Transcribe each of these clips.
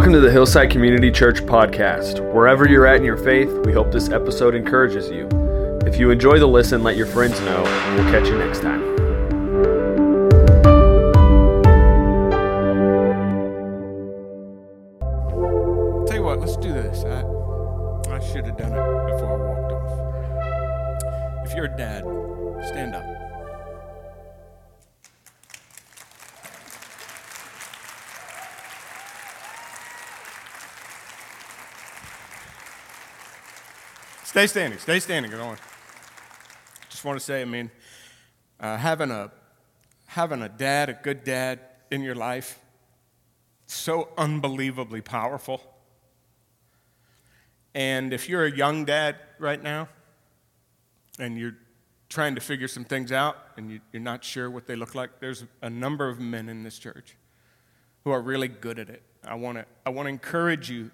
Welcome to the Hillside Community Church podcast. Wherever you're at in your faith, we hope this episode encourages you. If you enjoy the listen, let your friends know, and we'll catch you next time. Stay standing. Stay standing. On. Just want to say, I mean, uh, having a having a dad, a good dad in your life, so unbelievably powerful. And if you're a young dad right now, and you're trying to figure some things out, and you, are not sure what they look like, there's a number of men in this church who are really good at it. I want to I want to encourage you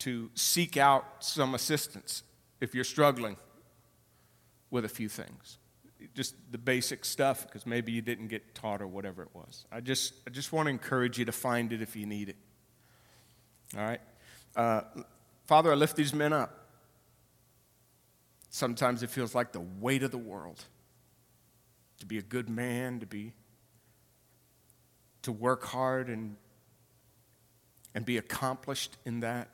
to seek out some assistance if you're struggling with a few things. Just the basic stuff, because maybe you didn't get taught or whatever it was. I just, I just want to encourage you to find it if you need it. All right? Uh, Father, I lift these men up. Sometimes it feels like the weight of the world to be a good man, to be to work hard and and be accomplished in that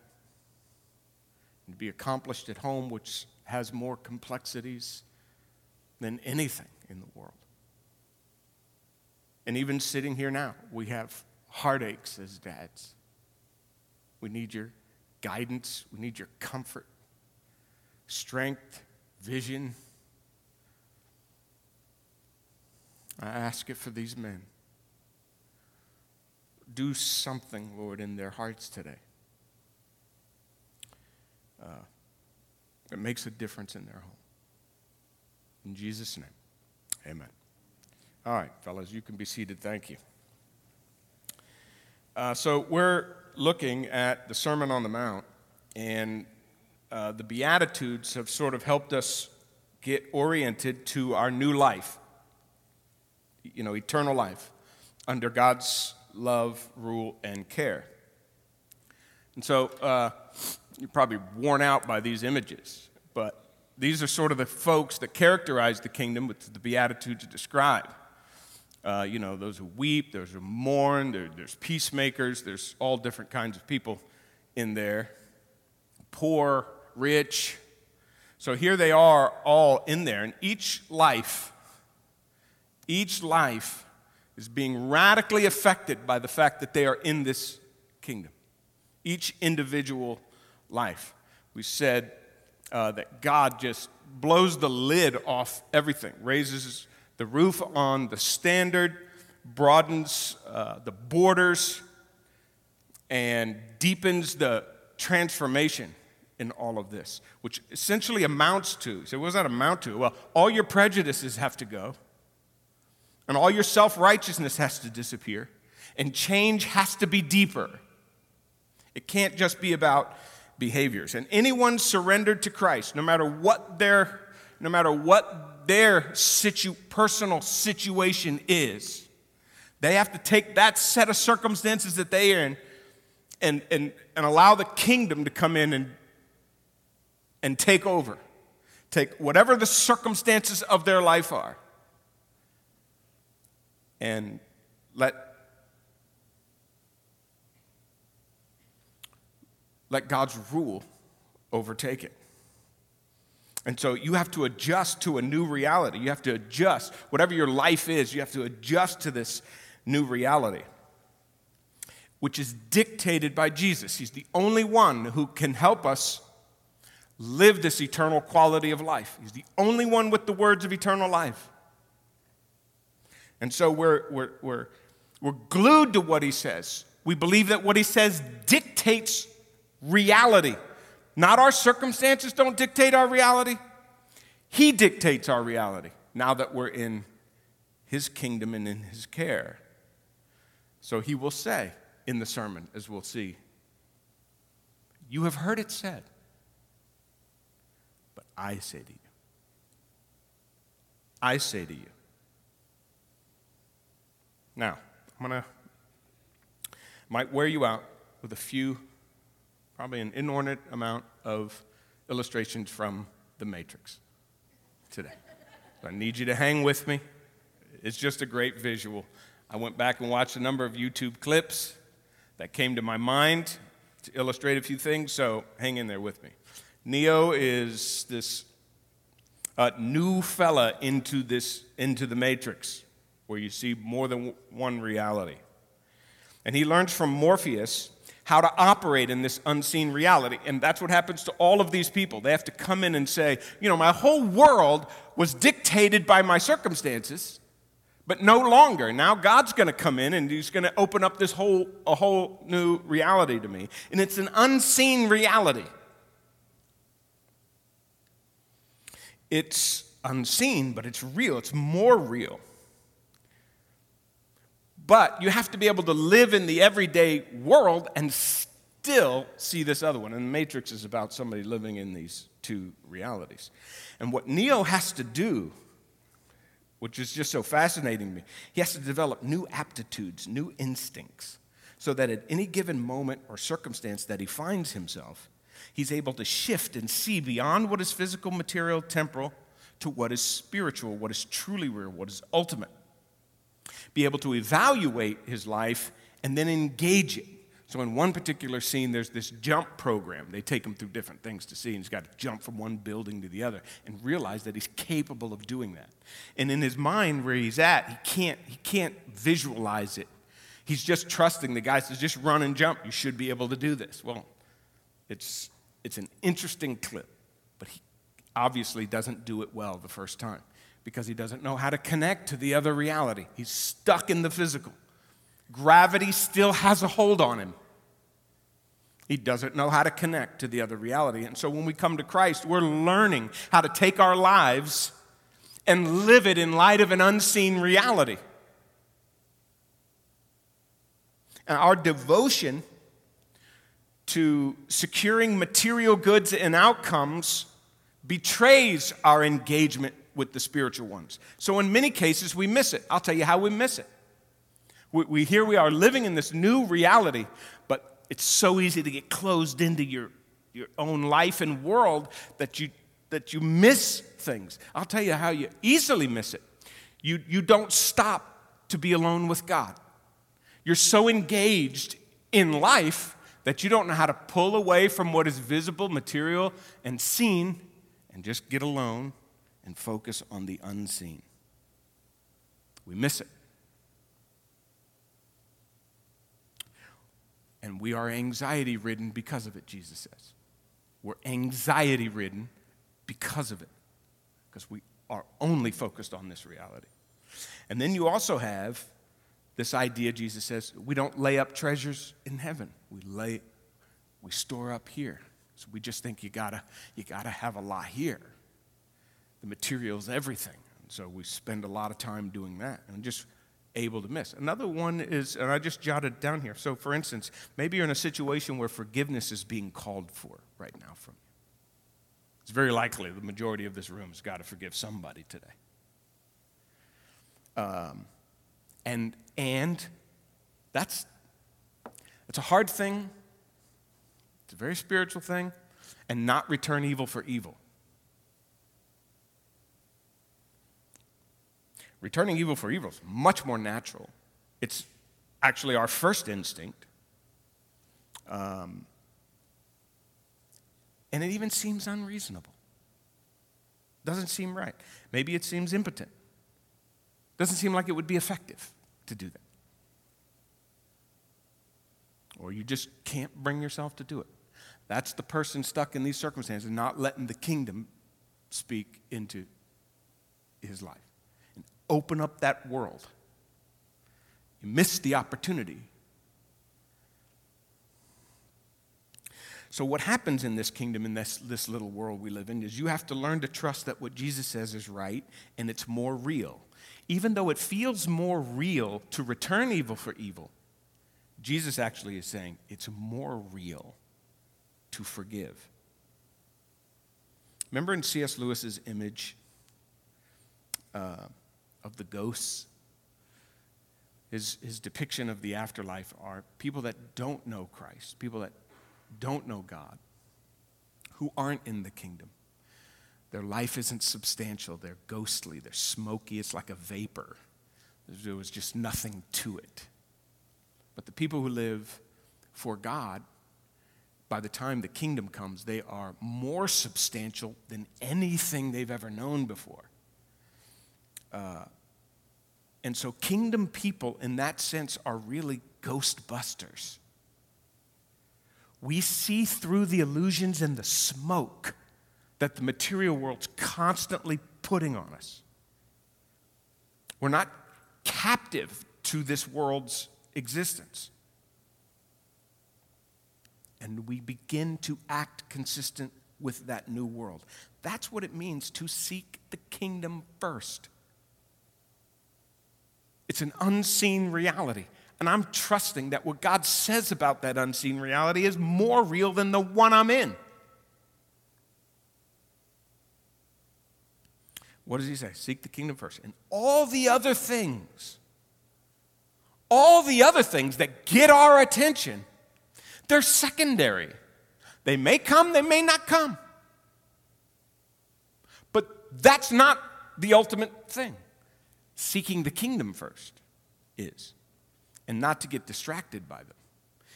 and be accomplished at home, which has more complexities than anything in the world. And even sitting here now, we have heartaches as dads. We need your guidance, we need your comfort, strength, vision. I ask it for these men. Do something, Lord, in their hearts today uh, it makes a difference in their home. In Jesus' name, amen. All right, fellas, you can be seated. Thank you. Uh, so, we're looking at the Sermon on the Mount, and uh, the Beatitudes have sort of helped us get oriented to our new life, you know, eternal life, under God's love, rule, and care. And so, uh, you're probably worn out by these images, but these are sort of the folks that characterize the kingdom, which the Beatitudes describe. Uh, you know, those who weep, those who mourn, there, there's peacemakers, there's all different kinds of people in there. Poor, rich. So here they are all in there, and each life, each life is being radically affected by the fact that they are in this kingdom. Each individual life. We said uh, that God just blows the lid off everything, raises the roof on the standard, broadens uh, the borders, and deepens the transformation in all of this, which essentially amounts to so, what does that amount to? Well, all your prejudices have to go, and all your self righteousness has to disappear, and change has to be deeper. It can't just be about behaviors. And anyone surrendered to Christ, no matter what their, no matter what their situ, personal situation is, they have to take that set of circumstances that they are in and, and, and allow the kingdom to come in and, and take over. Take whatever the circumstances of their life are and let let God's rule overtake it. And so you have to adjust to a new reality. You have to adjust, whatever your life is, you have to adjust to this new reality, which is dictated by Jesus. He's the only one who can help us live this eternal quality of life. He's the only one with the words of eternal life. And so we're, we're, we're, we're glued to what he says. We believe that what he says dictates reality. Not our circumstances don't dictate our reality. He dictates our reality now that we're in His kingdom and in His care. So He will say in the sermon, as we'll see, You have heard it said, but I say to you, I say to you. Now, I'm going to might wear you out with a few, probably an inordinate amount of illustrations from the Matrix today. So I need you to hang with me. It's just a great visual. I went back and watched a number of YouTube clips that came to my mind to illustrate a few things, so hang in there with me. Neo is this uh, new fella into, this, into the Matrix, where you see more than one reality. And he learns from Morpheus how to operate in this unseen reality. And that's what happens to all of these people. They have to come in and say, you know, my whole world was dictated by my circumstances, but no longer. Now God's going to come in and he's going to open up this whole a whole new reality to me. And it's an unseen reality. It's unseen, but it's real. It's more real. But you have to be able to live in the everyday world and still see this other one. And the Matrix is about somebody living in these two realities. And what Neo has to do, which is just so fascinating to me, he has to develop new aptitudes, new instincts, so that at any given moment or circumstance that he finds himself, he's able to shift and see beyond what is physical, material, temporal, to what is spiritual, what is truly real, what is ultimate be able to evaluate his life and then engage it. So, in one particular scene, there's this jump program. They take him through different things to see, and he's got to jump from one building to the other and realize that he's capable of doing that. And in his mind, where he's at, he can't, he can't visualize it. He's just trusting the guy says, just run and jump. You should be able to do this. Well, it's, it's an interesting clip, but he obviously doesn't do it well the first time because he doesn't know how to connect to the other reality. He's stuck in the physical. Gravity still has a hold on him. He doesn't know how to connect to the other reality. And so when we come to Christ, we're learning how to take our lives and live it in light of an unseen reality. And our devotion to securing material goods and outcomes betrays our engagement with the spiritual ones. So, in many cases, we miss it. I'll tell you how we miss it. We, we here we are living in this new reality, but it's so easy to get closed into your, your own life and world that you, that you miss things. I'll tell you how you easily miss it. You, you don't stop to be alone with God. You're so engaged in life that you don't know how to pull away from what is visible, material, and seen and just get alone and focus on the unseen. We miss it. And we are anxiety ridden because of it, Jesus says. We're anxiety ridden because of it, because we are only focused on this reality. And then you also have this idea, Jesus says, we don't lay up treasures in heaven. We lay, we store up here. So we just think you gotta, you gotta have a lot here the materials, everything. And so we spend a lot of time doing that and just able to miss. Another one is, and I just jotted down here. So, for instance, maybe you're in a situation where forgiveness is being called for right now from you. It's very likely the majority of this room has got to forgive somebody today. Um, and and that's it's a hard thing. It's a very spiritual thing, and not return evil for evil. Returning evil for evil is much more natural. It's actually our first instinct. Um, and it even seems unreasonable. Doesn't seem right. Maybe it seems impotent. Doesn't seem like it would be effective to do that. Or you just can't bring yourself to do it. That's the person stuck in these circumstances, not letting the kingdom speak into his life open up that world. You miss the opportunity. So, what happens in this kingdom, in this, this little world we live in, is you have to learn to trust that what Jesus says is right and it's more real. Even though it feels more real to return evil for evil, Jesus actually is saying it's more real to forgive. Remember in C.S. Lewis's image? Uh, of the ghosts. his, his depiction of the afterlife are people that don't know Christ, people that don't know God, who aren't in the kingdom. Their life isn't substantial, they're ghostly, they're smoky, it's like a vapor. There was just nothing to it. But the people who live for God, by the time the kingdom comes, they are more substantial than anything they've ever known before. Uh, and so, kingdom people, in that sense, are really ghostbusters. We see through the illusions and the smoke that the material world's constantly putting on us. We're not captive to this world's existence. And we begin to act consistent with that new world. That's what it means to seek the kingdom first. It's an unseen reality. And I'm trusting that what God says about that unseen reality is more real than the one I'm in. What does he say? Seek the kingdom first. And all the other things, all the other things that get our attention, they're secondary. They may come, they may not come. But that's not the ultimate thing seeking the kingdom first is, and not to get distracted by them.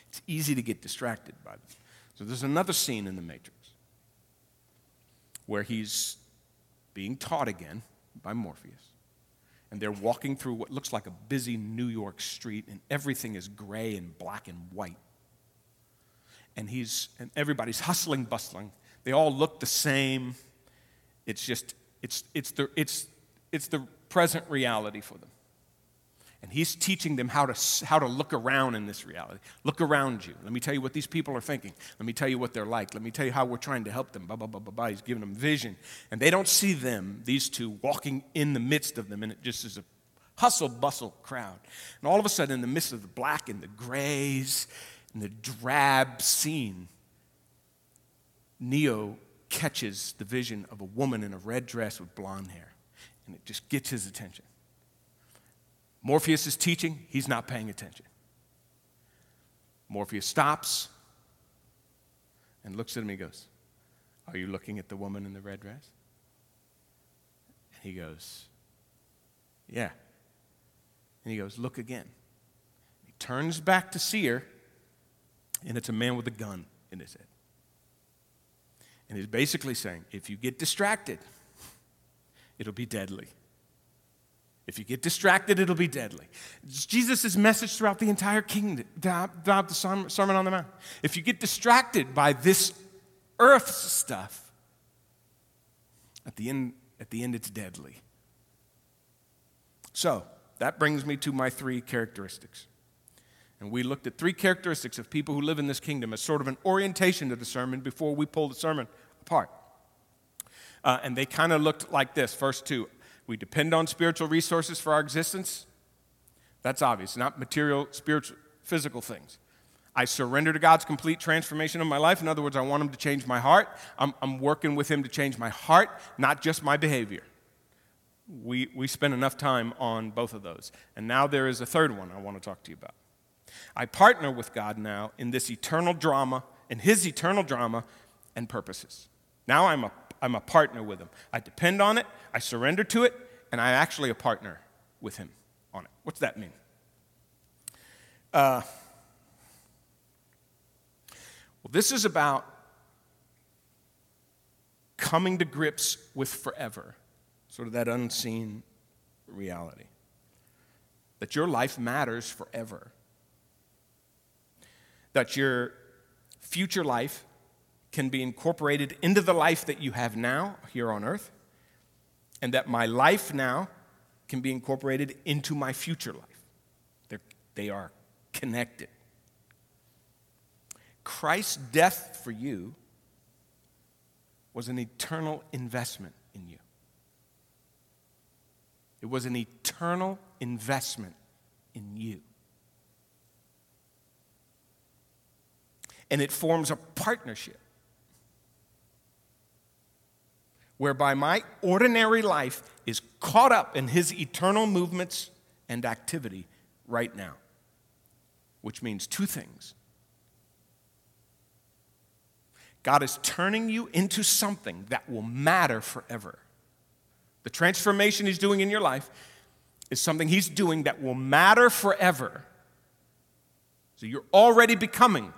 It's easy to get distracted by them. So there's another scene in The Matrix where he's being taught again by Morpheus. And they're walking through what looks like a busy New York street, and everything is gray and black and white. And he's and everybody's hustling, bustling. They all look the same. It's just, it's, it's the, it's, it's the present reality for them. And he's teaching them how to, how to look around in this reality. Look around you. Let me tell you what these people are thinking. Let me tell you what they're like. Let me tell you how we're trying to help them. Blah, blah, blah, blah, blah. He's giving them vision. And they don't see them, these two, walking in the midst of them. And it just is a hustle bustle crowd. And all of a sudden, in the midst of the black and the grays and the drab scene, Neo catches the vision of a woman in a red dress with blonde hair and it just gets his attention. Morpheus is teaching, he's not paying attention. Morpheus stops and looks at him. He goes, Are you looking at the woman in the red dress? And he goes, Yeah. And he goes, Look again. He turns back to see her, and it's a man with a gun in his head. And he's basically saying, If you get distracted, it'll be deadly. If you get distracted, it'll be deadly. Jesus' message throughout the entire kingdom, throughout the Sermon on the Mount. If you get distracted by this earth stuff, at the end, at the end it's deadly. So, that brings me to my three characteristics. And we looked at three characteristics of people who live in this kingdom as sort of an orientation to the sermon before we pull the sermon apart. Uh, and they kind of looked like this. First two, we depend on spiritual resources for our existence. That's obvious, not material, spiritual, physical things. I surrender to God's complete transformation of my life. In other words, I want Him to change my heart. I'm, I'm working with Him to change my heart, not just my behavior. We, we spend enough time on both of those. And now there is a third one I want to talk to you about. I partner with God now in this eternal drama, in His eternal drama and purposes. Now I'm a I'm a partner with him. I depend on it, I surrender to it, and I'm actually a partner with him on it. What's that mean? Uh, well, this is about coming to grips with forever, sort of that unseen reality. That your life matters forever. That your future life can be incorporated into the life that you have now here on earth, and that my life now can be incorporated into my future life. They're, they are connected. Christ's death for you was an eternal investment in you. It was an eternal investment in you. And it forms a partnership whereby my ordinary life is caught up in his eternal movements and activity right now, which means two things. God is turning you into something that will matter forever. The transformation He's doing in your life is something He's doing that will matter forever. So you're already becoming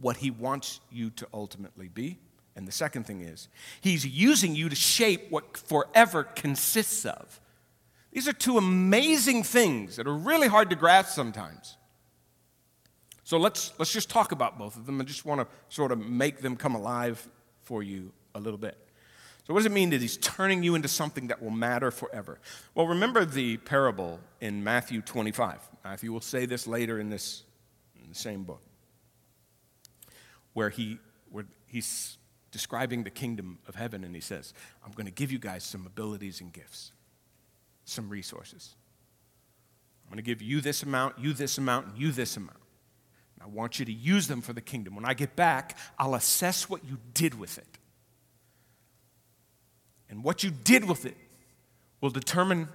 what He wants you to ultimately be. And the second thing is, He's using you to shape what forever consists of. These are two amazing things that are really hard to grasp sometimes. So let's, let's just talk about both of them. I just want to sort of make them come alive for you a little bit. So, what does it mean that he's turning you into something that will matter forever? Well, remember the parable in Matthew 25. Matthew will say this later in this in the same book, where, he, where he's describing the kingdom of heaven and he says, I'm going to give you guys some abilities and gifts, some resources. I'm going to give you this amount, you this amount, and you this amount. I want you to use them for the kingdom. When I get back, I'll assess what you did with it. And what you did with it will determine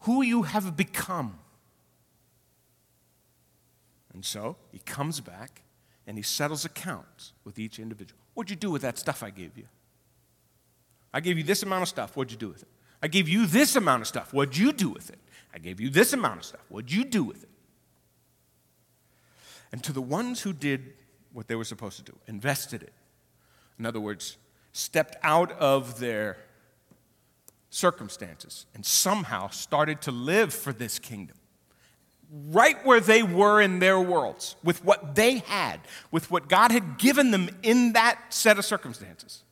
who you have become. And so he comes back and he settles accounts with each individual. What'd you do with that stuff I gave you? I gave you this amount of stuff. What'd you do with it? I gave you this amount of stuff. What'd you do with it? I gave you this amount of stuff. What'd you do with it? And to the ones who did what they were supposed to do, invested it, in other words, stepped out of their circumstances and somehow started to live for this kingdom. Right where they were in their worlds, with what they had, with what God had given them in that set of circumstances.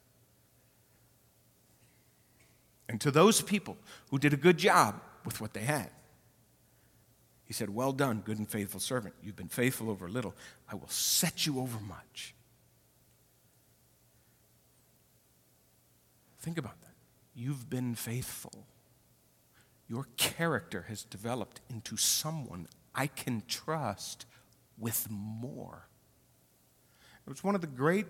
And to those people who did a good job with what they had, he said, Well done, good and faithful servant. You've been faithful over little. I will set you over much. Think about that. You've been faithful. Your character has developed into someone I can trust with more. It was one of the great,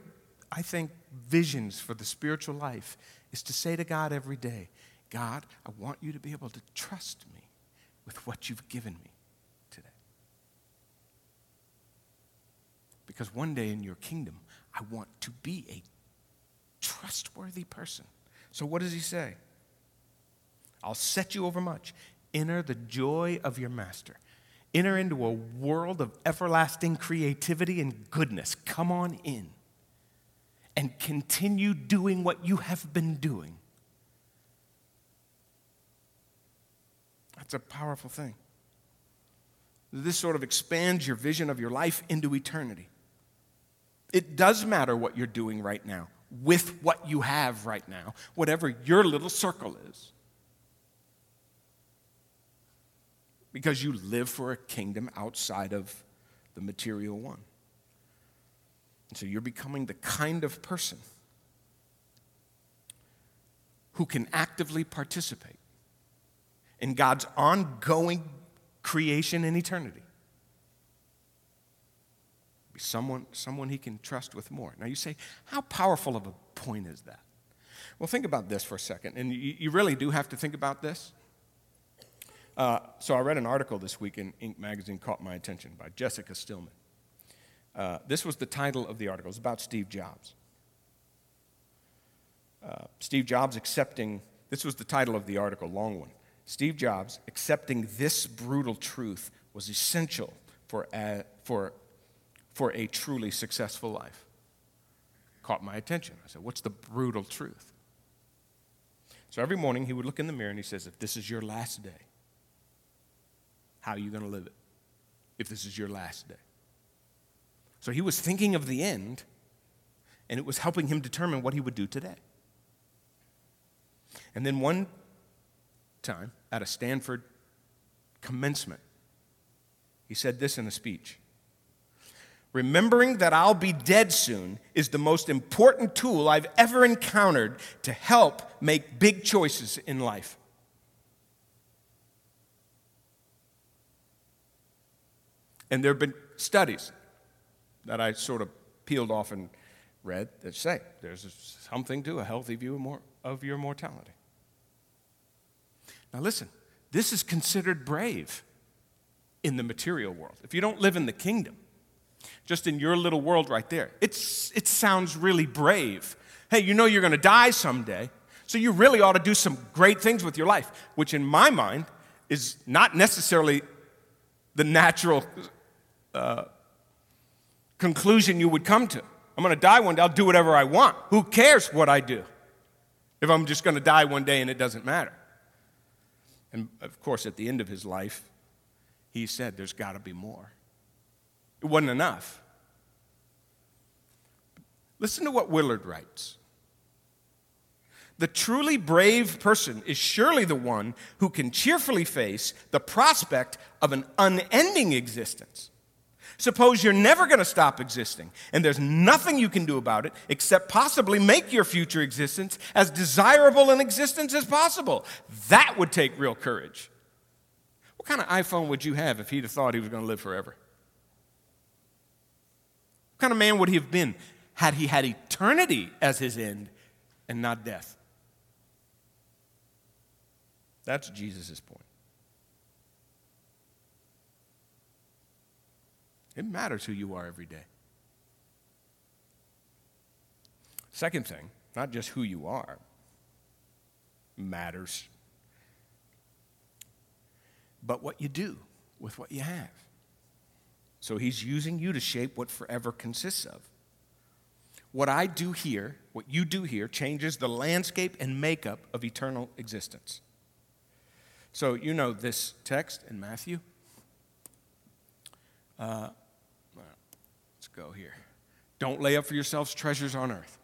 I think, visions for the spiritual life is to say to God every day, God, I want you to be able to trust me with what you've given me. Today. Because one day in your kingdom, I want to be a trustworthy person. So, what does he say? I'll set you over much. Enter the joy of your master. Enter into a world of everlasting creativity and goodness. Come on in and continue doing what you have been doing. That's a powerful thing. This sort of expands your vision of your life into eternity. It does matter what you're doing right now with what you have right now, whatever your little circle is. Because you live for a kingdom outside of the material one. And so you're becoming the kind of person who can actively participate in God's ongoing creation in eternity be someone, someone he can trust with more. Now you say, how powerful of a point is that? Well, think about this for a second, and you, you really do have to think about this. Uh, so I read an article this week in Inc. magazine caught my attention by Jessica Stillman. Uh, this was the title of the article. It's about Steve Jobs. Uh, Steve Jobs accepting, this was the title of the article, long one. Steve Jobs accepting this brutal truth was essential for, uh, for for a truly successful life. Caught my attention. I said, What's the brutal truth? So every morning he would look in the mirror and he says, If this is your last day, how are you going to live it? If this is your last day. So he was thinking of the end, and it was helping him determine what he would do today. And then one time at a Stanford commencement, he said this in a speech Remembering that I'll be dead soon is the most important tool I've ever encountered to help make big choices in life. And there have been studies that I sort of peeled off and read that say there's something to a healthy view of your mortality. Now, listen, this is considered brave in the material world, if you don't live in the kingdom, just in your little world right there, it's, it sounds really brave. Hey, you know you're going to die someday, so you really ought to do some great things with your life, which in my mind is not necessarily the natural uh, conclusion you would come to. I'm going to die one day, I'll do whatever I want. Who cares what I do if I'm just going to die one day and it doesn't matter? And of course, at the end of his life, he said, There's got to be more. It wasn't enough. Listen to what Willard writes. The truly brave person is surely the one who can cheerfully face the prospect of an unending existence. Suppose you're never going to stop existing, and there's nothing you can do about it except possibly make your future existence as desirable an existence as possible. That would take real courage. What kind of iPhone would you have if he'd have thought he was going to live forever? What kind of man would he have been had he had eternity as his end and not death? That's Jesus' point. It matters who you are every day. Second thing, not just who you are, matters, but what you do with what you have. So he's using you to shape what forever consists of. What I do here, what you do here, changes the landscape and makeup of eternal existence. So you know this text in Matthew. Uh, go here. Don't lay up for yourselves treasures on earth.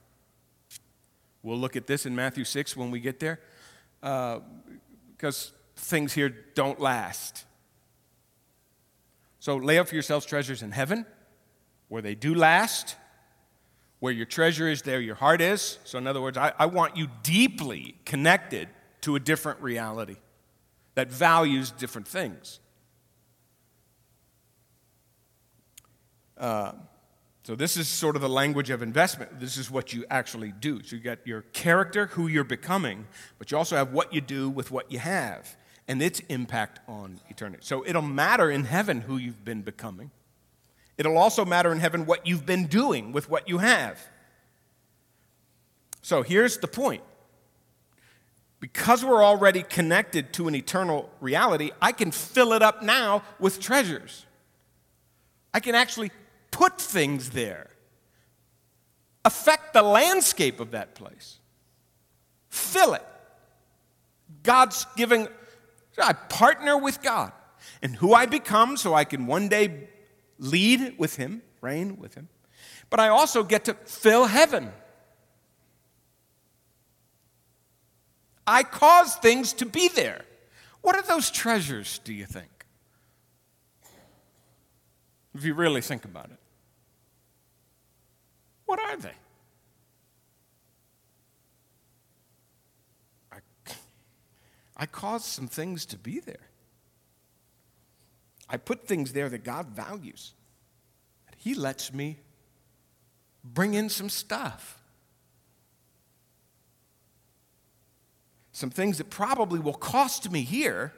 We'll look at this in Matthew 6 when we get there, uh, because things here don't last. So lay up for yourselves treasures in heaven, where they do last. Where your treasure is, there your heart is. So, in other words, I, I want you deeply connected to a different reality that values different things. Uh, so, this is sort of the language of investment. This is what you actually do. So, you got your character, who you're becoming, but you also have what you do with what you have and its impact on eternity. So, it'll matter in heaven who you've been becoming. It'll also matter in heaven what you've been doing with what you have. So, here's the point because we're already connected to an eternal reality, I can fill it up now with treasures. I can actually put things there, affect the landscape of that place, fill it. God's giving, I partner with God and who I become so I can one day lead with Him, reign with Him. But I also get to fill heaven. I cause things to be there. What are those treasures, do you think? If you really think about it. What are they? I, I caused some things to be there. I put things there that God values. He lets me bring in some stuff. Some things that probably will cost me here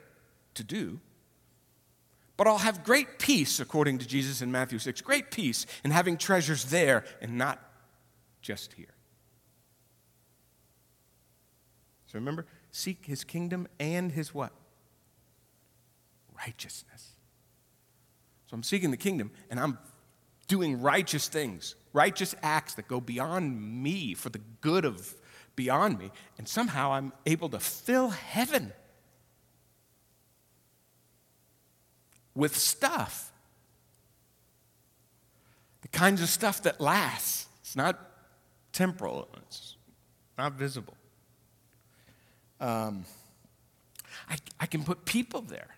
to do, but I'll have great peace, according to Jesus in Matthew 6, great peace in having treasures there and not just here. So remember, seek his kingdom and his what? Righteousness. So I'm seeking the kingdom and I'm doing righteous things, righteous acts that go beyond me for the good of beyond me. And somehow I'm able to fill heaven with stuff. The kinds of stuff that lasts. It's not temporal, it's not visible. Um, I, I can put people there.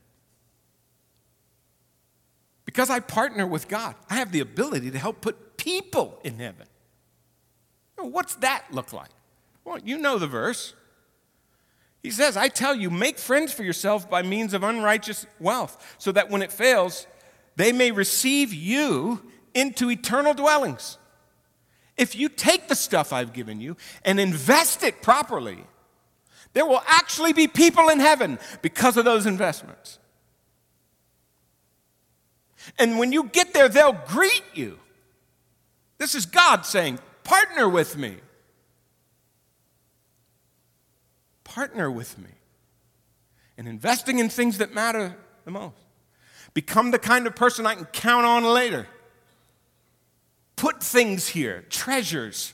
Because I partner with God, I have the ability to help put people in heaven. What's that look like? Well, you know the verse. He says, I tell you, make friends for yourself by means of unrighteous wealth, so that when it fails, they may receive you into eternal dwellings. If you take the stuff I've given you and invest it properly, there will actually be people in heaven because of those investments. And when you get there, they'll greet you. This is God saying, Partner with me. Partner with me in investing in things that matter the most. Become the kind of person I can count on later. Put things here, treasures.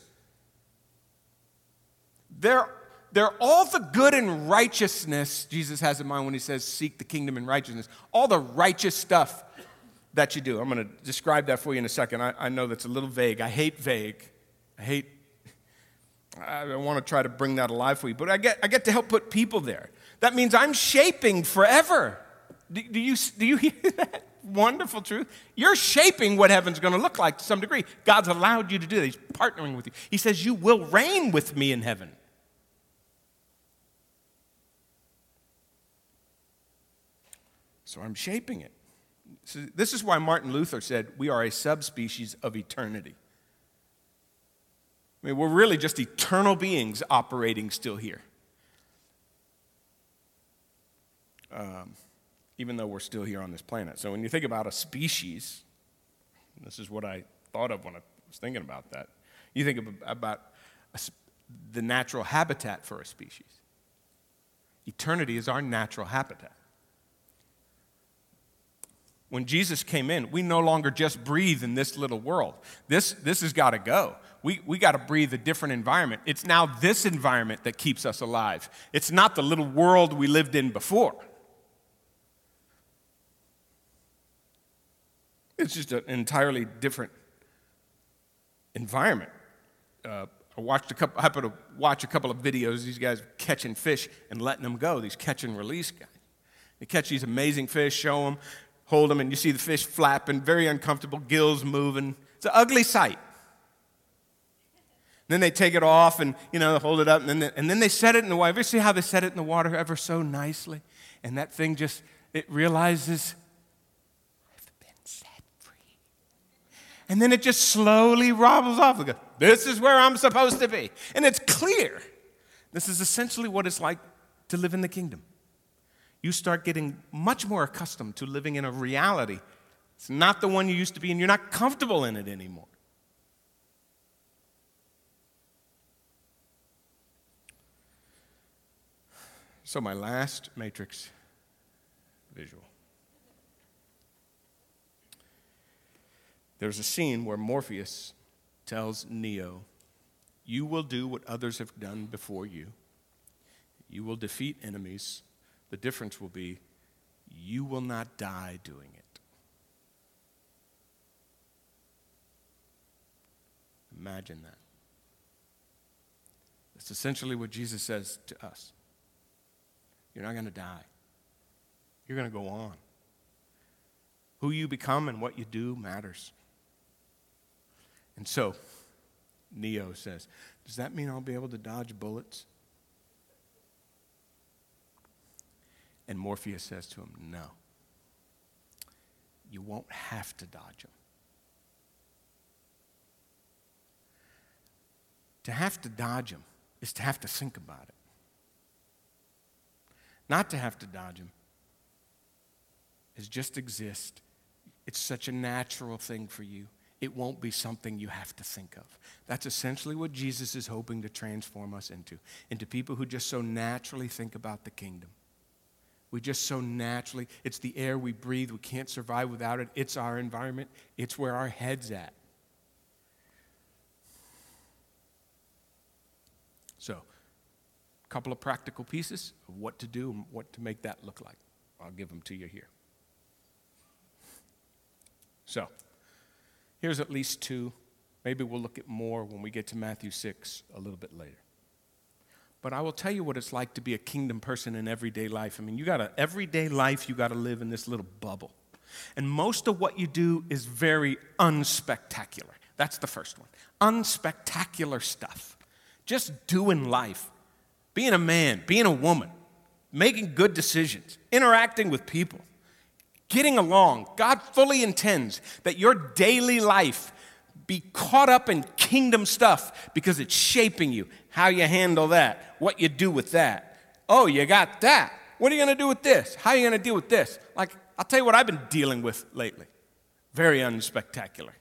They're, they're all the good and righteousness Jesus has in mind when he says, Seek the kingdom and righteousness. All the righteous stuff that you do. I'm going to describe that for you in a second. I, I know that's a little vague. I hate vague. I hate, I want to try to bring that alive for you, but I get, I get to help put people there. That means I'm shaping forever. Do, do you, do you hear that? Wonderful truth. You're shaping what heaven's going to look like to some degree. God's allowed you to do that. He's partnering with you. He says, You will reign with me in heaven. So I'm shaping it. So this is why Martin Luther said, We are a subspecies of eternity. I mean, we're really just eternal beings operating still here. Um, even though we're still here on this planet. So when you think about a species, this is what I thought of when I was thinking about that. You think about a, the natural habitat for a species. Eternity is our natural habitat. When Jesus came in, we no longer just breathe in this little world. This, this has got to go. We, we got to breathe a different environment. It's now this environment that keeps us alive. It's not the little world we lived in before. It's just an entirely different environment. Uh, I watched a couple, I happened to watch a couple of videos. These guys catching fish and letting them go. These catch and release guys. They catch these amazing fish, show them, hold them, and you see the fish flapping, very uncomfortable, gills moving. It's an ugly sight. Then they take it off and you know hold it up, and then they, and then they set it in the water. Ever see how they set it in the water ever so nicely? And that thing just it realizes I've been set free. And then it just slowly wobbles off. and Goes, this is where I'm supposed to be. And it's clear. This is essentially what it's like to live in the kingdom. You start getting much more accustomed to living in a reality. It's not the one you used to be, and you're not comfortable in it anymore. So, my last matrix visual. There's a scene where Morpheus tells Neo, You will do what others have done before you. You will defeat enemies. The difference will be you will not die doing it. Imagine that. That's essentially what Jesus says to us. You're not going to die, you're going to go on. Who you become and what you do matters. And so, Neo says, Does that mean I'll be able to dodge bullets? And Morpheus says to him, No. You won't have to dodge them. To have to dodge them is to have to think about it. Not to have to dodge them is just exist. It's such a natural thing for you it won't be something you have to think of. That's essentially what Jesus is hoping to transform us into into people who just so naturally think about the kingdom. We just so naturally, it's the air we breathe. We can't survive without it. It's our environment, it's where our head's at. So, couple of practical pieces of what to do and what to make that look like. I'll give them to you here. So, Here's at least two. Maybe we'll look at more when we get to Matthew 6 a little bit later. But I will tell you what it's like to be a kingdom person in everyday life. I mean, you got a everyday life you got to live in this little bubble. And most of what you do is very unspectacular. That's the first one. Unspectacular stuff. Just doing life. Being a man, being a woman, making good decisions, interacting with people getting along. God fully intends that your daily life be caught up in kingdom stuff because it's shaping you. How you handle that, what you do with that. Oh, you got that. What are you going to do with this? How are you going to deal with this? Like, I'll tell you what I've been dealing with lately. Very unspectacular.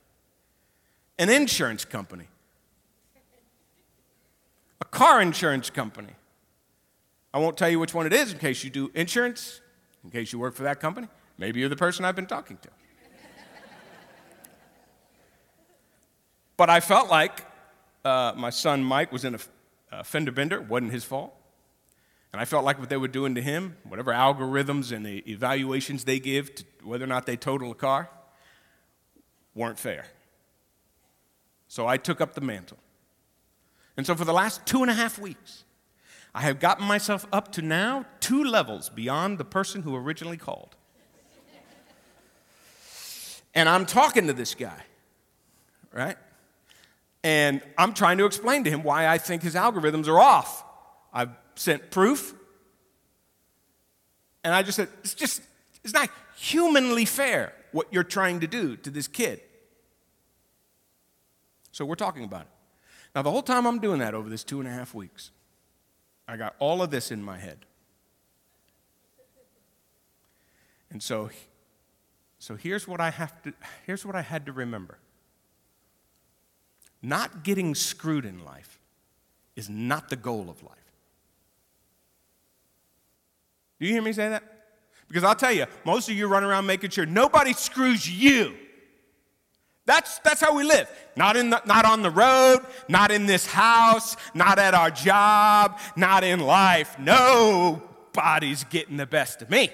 An insurance company, a car insurance company. I won't tell you which one it is in case you do insurance, in case you work for that company. Maybe you're the person I've been talking to. but I felt like uh, my son Mike was in a, a fender bender, wasn't his fault. And I felt like what they were doing to him, whatever algorithms and the evaluations they give to whether or not they total a car, weren't fair. So I took up the mantle. And so for the last two and a half weeks, I have gotten myself up to now two levels beyond the person who originally called. And I'm talking to this guy, right? And I'm trying to explain to him why I think his algorithms are off. I've sent proof. And I just said, it's just, it's not humanly fair what you're trying to do to this kid. So we're talking about it. Now, the whole time I'm doing that over this two and a half weeks, I got all of this in my head. And so, so here's what I have to, here's what I had to remember. Not getting screwed in life is not the goal of life. Do you hear me say that? Because I'll tell you, most of you run around making sure nobody screws you. That's, that's how we live. Not, in the, not on the road, not in this house, not at our job, not in life. Nobody's getting the best of me.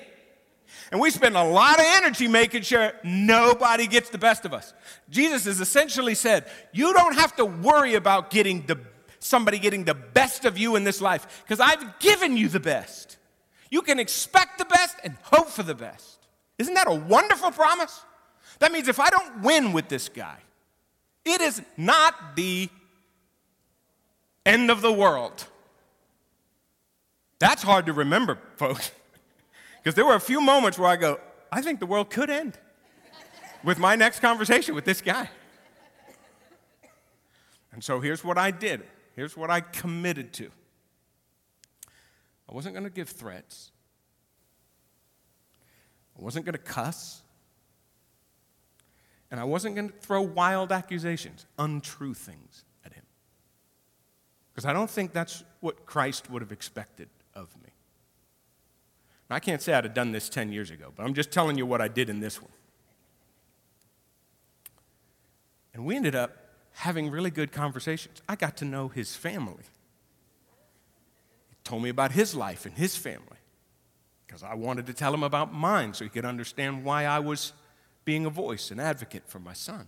And we spend a lot of energy making sure nobody gets the best of us. Jesus has essentially said, You don't have to worry about getting the, somebody getting the best of you in this life because I've given you the best. You can expect the best and hope for the best. Isn't that a wonderful promise? That means if I don't win with this guy, it is not the end of the world. That's hard to remember, folks. Because there were a few moments where I go, I think the world could end with my next conversation with this guy. And so here's what I did. Here's what I committed to. I wasn't going to give threats. I wasn't going to cuss. And I wasn't going to throw wild accusations, untrue things at him. Because I don't think that's what Christ would have expected of me. Now, I can't say I'd have done this 10 years ago, but I'm just telling you what I did in this one. And we ended up having really good conversations. I got to know his family He told me about his life and his family because I wanted to tell him about mine so he could understand why I was being a voice, an advocate for my son.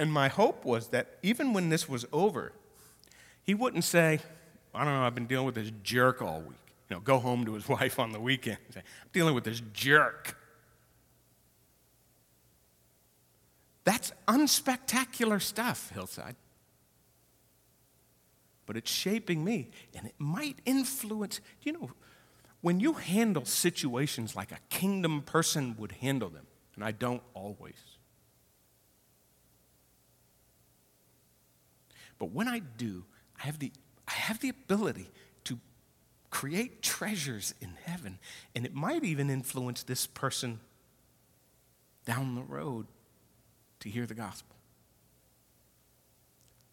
And my hope was that even when this was over, he wouldn't say, I don't know, I've been dealing with this jerk all week. You know, go home to his wife on the weekend and say, I'm dealing with this jerk. That's unspectacular stuff, Hillside but it's shaping me. And it might influence, Do you know, when you handle situations like a kingdom person would handle them, and I don't always. But when I do, I have the, I have the ability to create treasures in heaven, and it might even influence this person down the road to hear the gospel.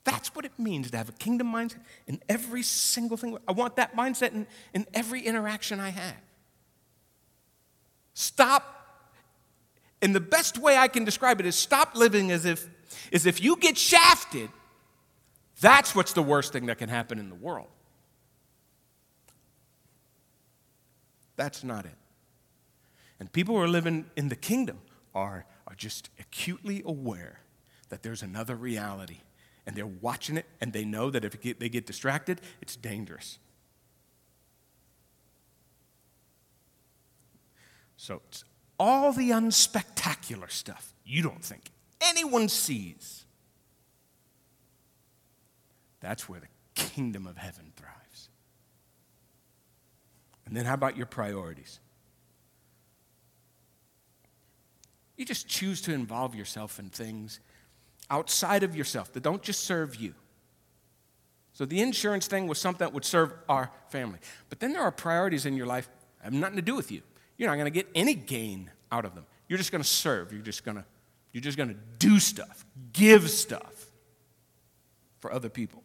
That's what it means to have a kingdom mindset in every single thing. I want that mindset in, in every interaction I have. Stop, and the best way I can describe it is stop living as if, as if you get shafted, that's what's the worst thing that can happen in the world. That's not it. And people who are living in the kingdom are, are just acutely aware that there's another reality and they're watching it and they know that if they get distracted, it's dangerous. So it's all the unspectacular stuff you don't think anyone sees. That's where the kingdom of heaven thrives. And then how about your priorities? You just choose to involve yourself in things outside of yourself that don't just serve you. So the insurance thing was something that would serve our family. But then there are priorities in your life that have nothing to do with you. You're not going to get any gain out of them. You're just going to serve. You're just going to you're just going to do stuff, give stuff for other people.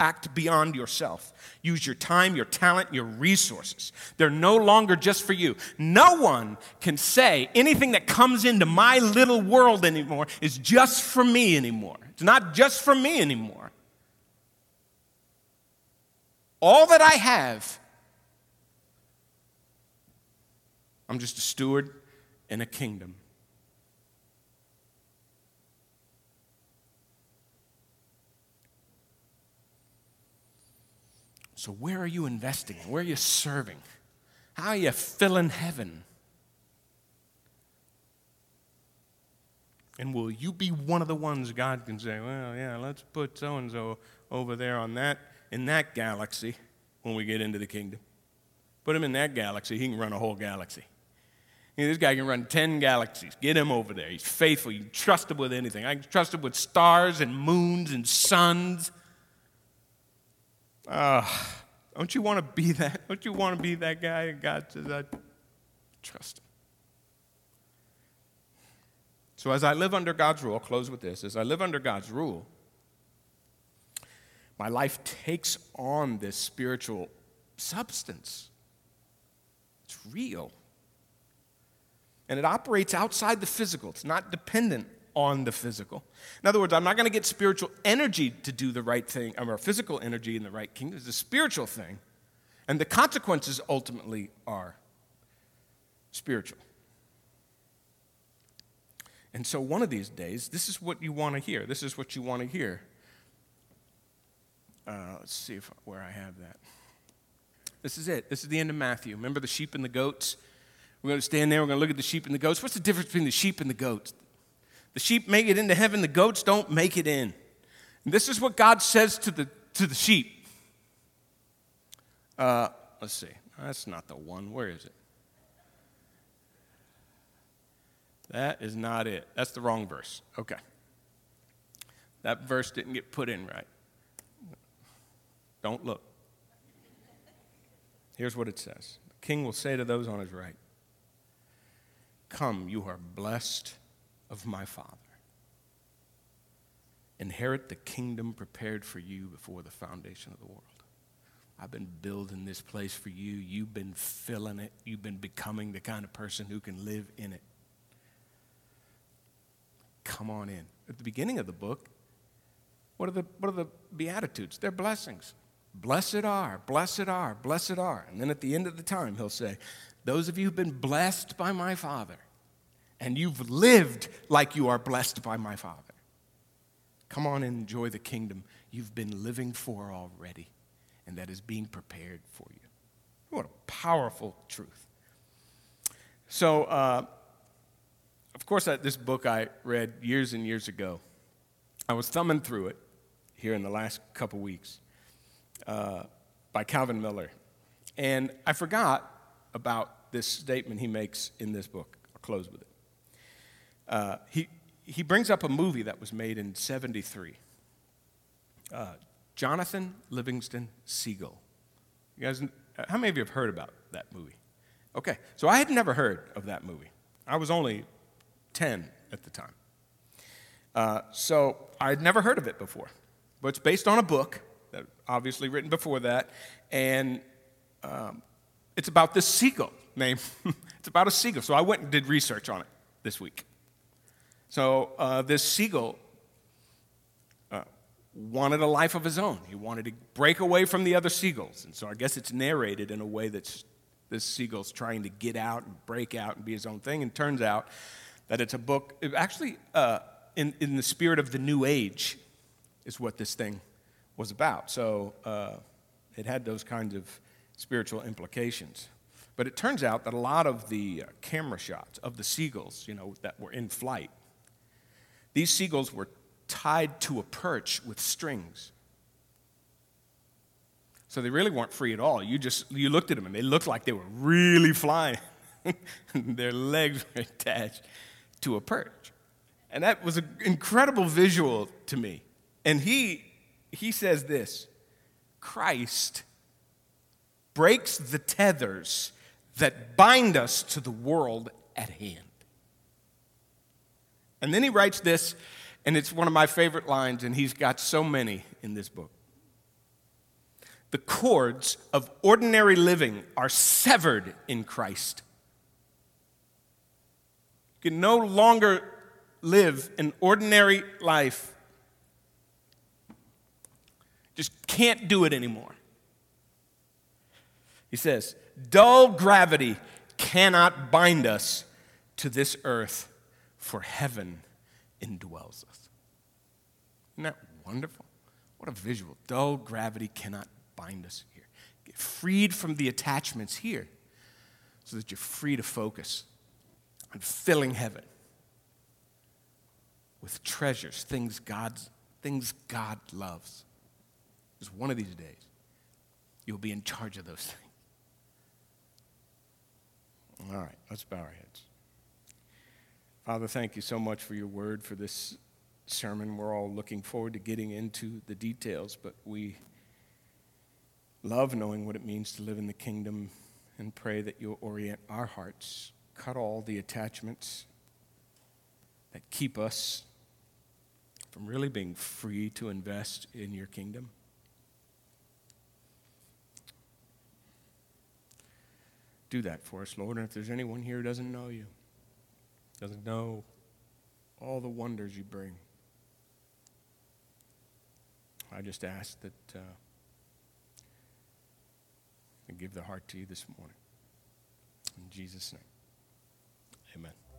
Act beyond yourself. Use your time, your talent, your resources. They're no longer just for you. No one can say anything that comes into my little world anymore is just for me anymore. It's not just for me anymore. All that I have, I'm just a steward in a kingdom. So, where are you investing? Where are you serving? How are you filling heaven? And will you be one of the ones God can say, well, yeah, let's put so and so over there on that, in that galaxy when we get into the kingdom? Put him in that galaxy, he can run a whole galaxy. You know, this guy can run 10 galaxies. Get him over there. He's faithful. You can trust him with anything. I can trust him with stars and moons and suns uh, don't you want to be that? Don't you want to be that guy? God says, I trust him. So as I live under God's rule, I'll close with this. As I live under God's rule, my life takes on this spiritual substance. It's real. And it operates outside the physical. It's not dependent on the physical. In other words, I'm not going to get spiritual energy to do the right thing, or physical energy in the right kingdom. It's a spiritual thing. And the consequences ultimately are spiritual. And so, one of these days, this is what you want to hear. This is what you want to hear. Uh, let's see if, where I have that. This is it. This is the end of Matthew. Remember the sheep and the goats? We're going to stand there. We're going to look at the sheep and the goats. What's the difference between the sheep and the goats? The sheep make it into heaven, the goats don't make it in. And this is what God says to the, to the sheep. Uh, let's see. That's not the one. Where is it? That is not it. That's the wrong verse. Okay. That verse didn't get put in right. Don't look. Here's what it says The king will say to those on his right, Come, you are blessed of my Father. Inherit the kingdom prepared for you before the foundation of the world. I've been building this place for you. You've been filling it. You've been becoming the kind of person who can live in it. Come on in. At the beginning of the book, what are the, what are the Beatitudes? They're blessings. Blessed are, blessed are, blessed are. And then at the end of the time, he'll say, Those of you who've been blessed by my Father, and you've lived like you are blessed by my Father. Come on and enjoy the kingdom you've been living for already, and that is being prepared for you. What a powerful truth. So, uh, of course, uh, this book I read years and years ago. I was thumbing through it here in the last couple weeks uh, by Calvin Miller. And I forgot about this statement he makes in this book. I'll close with it. Uh, he, he brings up a movie that was made in 73. Uh, Jonathan Livingston Seagull. You guys, how many of you have heard about that movie? Okay, so I had never heard of that movie. I was only 10 at the time. Uh, so I'd never heard of it before. But it's based on a book, that obviously written before that, and um, it's about this seagull name. it's about a seagull. So I went and did research on it this week. So uh, this seagull uh, wanted a life of his own. He wanted to break away from the other seagulls. And so I guess it's narrated in a way that this seagull's trying to get out and break out and be his own thing. And it turns out that it's a book, it actually, uh, in, in the spirit of the New Age, is what this thing was about. So uh, it had those kinds of spiritual implications. But it turns out that a lot of the uh, camera shots of the seagulls, you know, that were in flight, these seagulls were tied to a perch with strings. So they really weren't free at all. You just you looked at them and they looked like they were really flying. Their legs were attached to a perch. And that was an incredible visual to me. And he he says this Christ breaks the tethers that bind us to the world at hand. And then he writes this, and it's one of my favorite lines, and he's got so many in this book. The cords of ordinary living are severed in Christ. You can no longer live an ordinary life. Just can't do it anymore. He says, dull gravity cannot bind us to this earth, for heaven indwells us. Isn't that wonderful? What a visual. Dull gravity cannot bind us here. Get freed from the attachments here so that you're free to focus on filling heaven with treasures, things, God's, things God loves. Because one of these days, you'll be in charge of those things. All right, let's bow our heads. Father, thank you so much for your word, for this sermon. We're all looking forward to getting into the details, but we love knowing what it means to live in the kingdom and pray that you'll orient our hearts, cut all the attachments that keep us from really being free to invest in your kingdom. Do that for us, Lord. And if there's anyone here who doesn't know you, doesn't know all the wonders you bring, I just ask that uh, I give the heart to you this morning. In Jesus' name, amen.